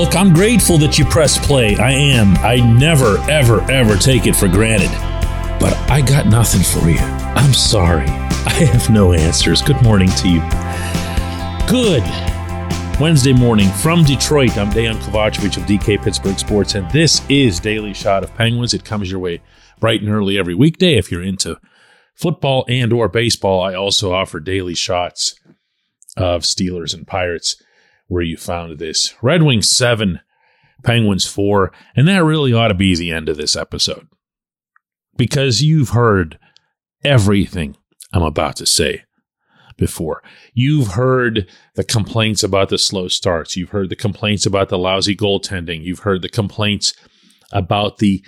Look, I'm grateful that you press play. I am. I never, ever, ever take it for granted. But I got nothing for you. I'm sorry. I have no answers. Good morning to you. Good Wednesday morning from Detroit. I'm Dejan Kovacevic of DK Pittsburgh Sports, and this is Daily Shot of Penguins. It comes your way bright and early every weekday. If you're into football and or baseball, I also offer daily shots of Steelers and Pirates where you found this. Red Wings 7, Penguins 4, and that really ought to be the end of this episode. Because you've heard everything I'm about to say before. You've heard the complaints about the slow starts. You've heard the complaints about the lousy goaltending. You've heard the complaints about the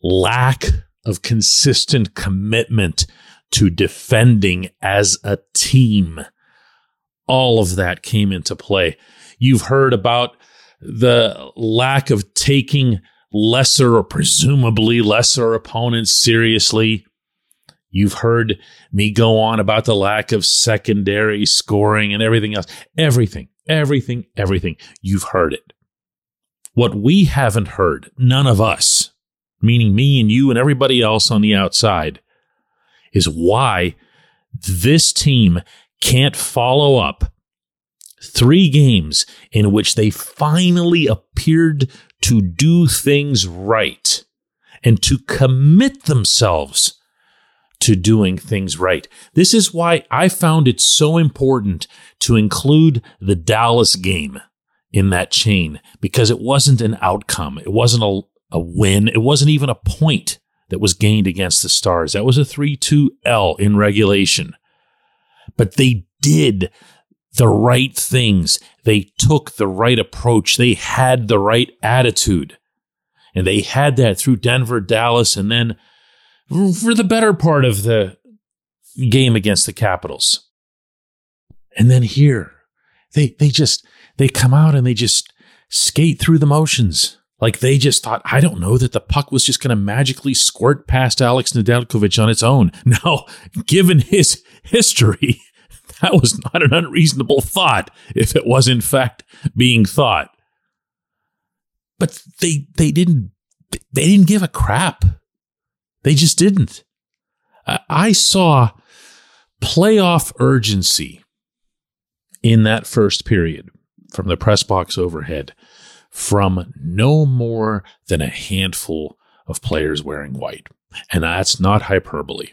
lack of consistent commitment to defending as a team all of that came into play. You've heard about the lack of taking lesser or presumably lesser opponents seriously. You've heard me go on about the lack of secondary scoring and everything else. Everything, everything, everything. You've heard it. What we haven't heard, none of us, meaning me and you and everybody else on the outside, is why this team can't follow up three games in which they finally appeared to do things right and to commit themselves to doing things right. This is why I found it so important to include the Dallas game in that chain because it wasn't an outcome. It wasn't a, a win. It wasn't even a point that was gained against the Stars. That was a 3 2 L in regulation but they did the right things. They took the right approach. They had the right attitude. And they had that through Denver, Dallas, and then for the better part of the game against the Capitals. And then here, they they just they come out and they just skate through the motions. Like they just thought, I don't know, that the puck was just going to magically squirt past Alex Nedeljkovic on its own. Now, given his history, that was not an unreasonable thought if it was in fact being thought. But they they didn't they didn't give a crap. They just didn't. I saw playoff urgency in that first period from the press box overhead from no more than a handful of players wearing white. And that's not hyperbole,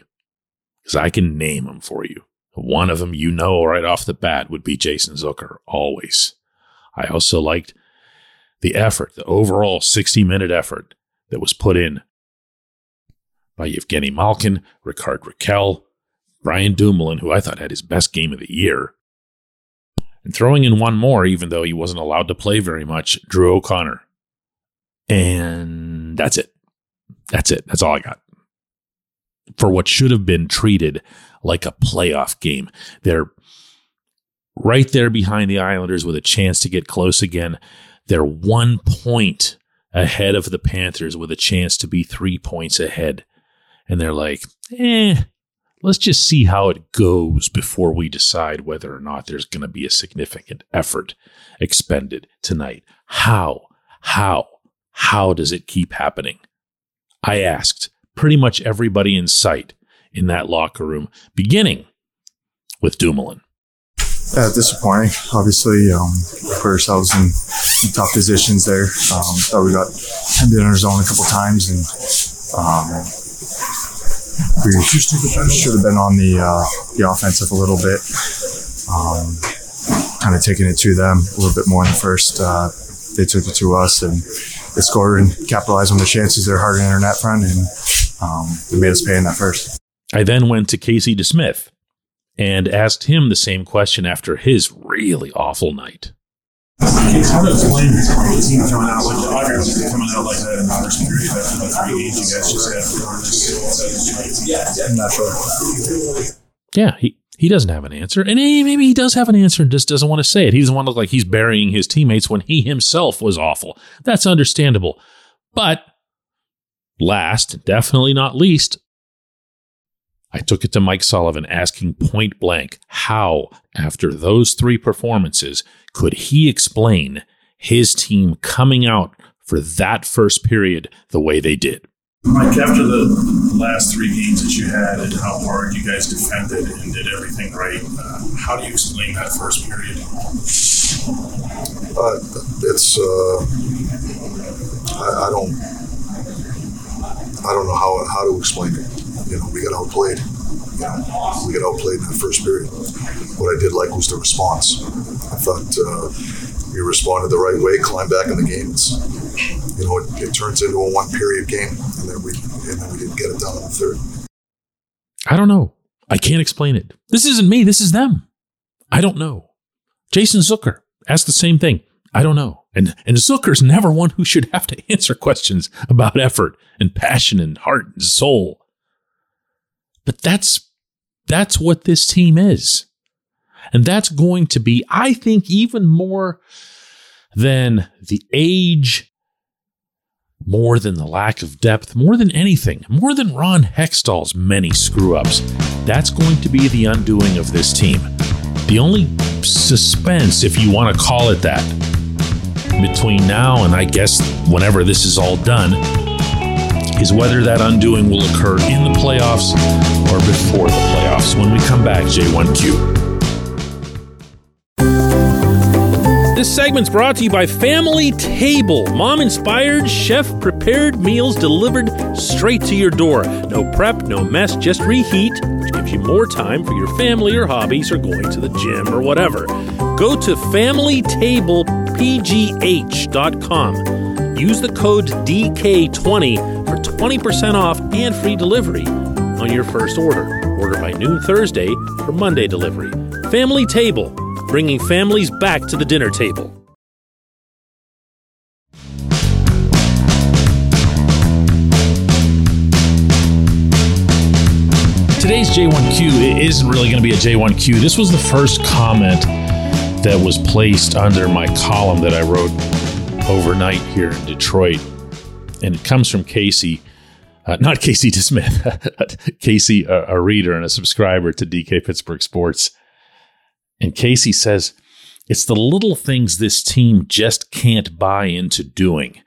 because I can name them for you. One of them you know right off the bat would be Jason Zucker, always. I also liked the effort, the overall 60 minute effort that was put in by Evgeny Malkin, Rickard Rakell, Brian Dumoulin, who I thought had his best game of the year, and throwing in one more, even though he wasn't allowed to play very much, Drew O'Connor. And that's it. That's it. That's all I got. For what should have been treated like a playoff game. They're right there behind the Islanders with a chance to get close again. They're one point ahead of the Panthers with a chance to be three points ahead. And they're like, eh, let's just see how it goes before we decide whether or not there's going to be a significant effort expended tonight. How, how, how does it keep happening? I asked pretty much everybody in sight in that locker room, beginning with Dumoulin. Yeah, disappointing. Obviously, um, put ourselves in, in tough positions there. Um, thought we got hemmed in our zone a couple times, and um, we should have been on the uh, the offensive a little bit. Um, kind of taking it to them a little bit more in the first. Uh, they took it to us and they scored and capitalized on the chances they're hard in our net front and um, they made us pay in that first. I then went to Casey DeSmith and asked him the same question after his really awful night. How to explain the team coming out like obviously coming out like that in the first period after the three games you guys just had? I'm not sure. Yeah, he, he doesn't have an answer. And he, maybe he does have an answer and just doesn't want to say it. He doesn't want to look like he's burying his teammates when he himself was awful. That's understandable. But last, definitely not least, I took it to Mike Sullivan asking point blank how, after those three performances, could he explain his team coming out for that first period the way they did? Mike, after the last three games that you had and how hard you guys defended and did everything right, uh, how do you explain that first period? Uh, it's uh, I, I, don't I don't know how how to explain it. You know, we got outplayed. You know, we got outplayed in the first period. What I did like was the response. I thought uh, we responded the right way, climbed back in the game. It's, you know, it, it turns into a one period game, and then we and then we didn't get it done in the third. I don't know. I can't explain it. This isn't me. This is them. I don't know. Jason Zucker asked the same thing. I don't know. And and Zucker's never one who should have to answer questions about effort and passion and heart and soul. But that's that's what this team is. And that's going to be, I think, even more than the age more than the lack of depth, more than anything, more than Ron Hextall's many screw ups. That's going to be the undoing of this team. The only suspense, if you want to call it that, between now and I guess whenever this is all done, is whether that undoing will occur in the playoffs or before the playoffs. When we come back, J1Q. This segment's brought to you by Family Table. Mom inspired, chef prepared meals delivered straight to your door. No prep, no mess, just reheat, which gives you more time for your family or hobbies or going to the gym or whatever. Go to FamilyTablePGH.com. Use the code DK20 for 20% off and free delivery on your first order. Order by noon Thursday for Monday delivery. Family Table bringing families back to the dinner table. Today's J1Q isn't really going to be a J1Q. This was the first comment that was placed under my column that I wrote overnight here in Detroit. And it comes from Casey, uh, not Casey DeSmith, Casey, a, a reader and a subscriber to DK Pittsburgh Sports. And Casey says, it's the little things this team just can't buy into doing.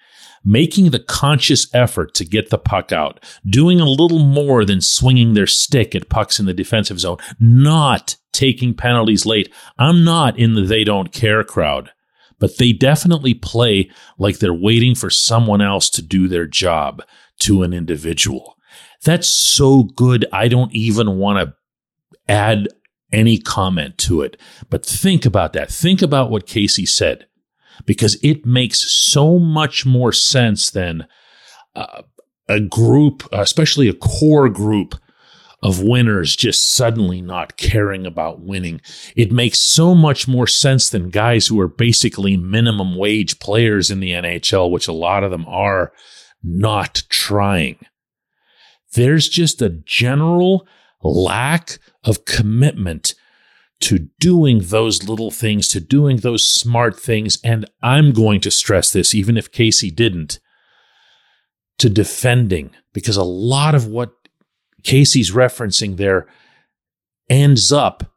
Making the conscious effort to get the puck out, doing a little more than swinging their stick at pucks in the defensive zone, not taking penalties late. I'm not in the they don't care crowd, but they definitely play like they're waiting for someone else to do their job to an individual. That's so good. I don't even want to add any comment to it. But think about that. Think about what Casey said, because it makes so much more sense than uh, a group, especially a core group of winners just suddenly not caring about winning. It makes so much more sense than guys who are basically minimum wage players in the NHL, which a lot of them are, not trying. There's just a general lack of commitment to doing those little things, to doing those smart things. And I'm going to stress this, even if Casey didn't, to defending, because a lot of what Casey's referencing there ends up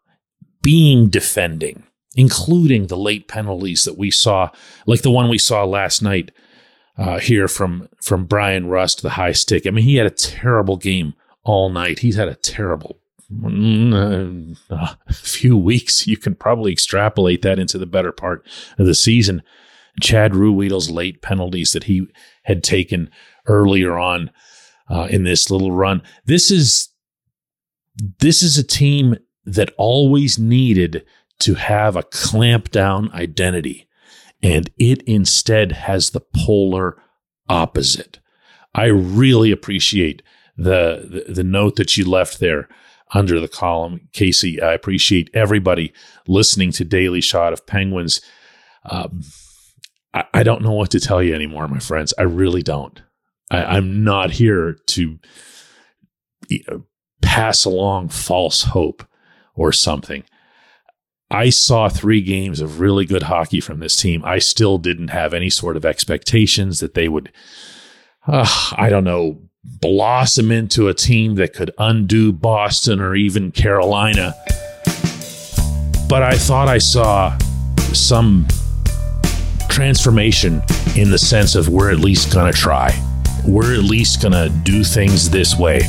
being defending, including the late penalties that we saw, like the one we saw last night uh, here from from Bryan Rust, the high stick. I mean, he had a terrible game all night. He's had a terrible mm, uh, few weeks. You can probably extrapolate that into the better part of the season. Chad Ruhwedel's late penalties that he had taken earlier on uh, in this little run. This is this is a team that always needed to have a clamp down identity, and it instead has the polar opposite. I really appreciate the, the, the note that you left there under the column, Casey. I appreciate everybody listening to Daily Shot of Penguins. Um, I, I, don't know what to tell you anymore, my friends. I really don't. I, am not here to you know, pass along false hope or something. I saw three games of really good hockey from this team. I still didn't have any sort of expectations that they would, uh, I don't know, blossom into a team that could undo Boston or even Carolina. But I thought I saw some transformation in the sense of we're at least going to try. We're at least going to do things this way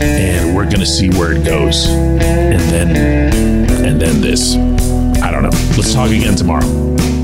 and we're gonna see where it goes, and then and then this. I don't know. Let's talk again tomorrow.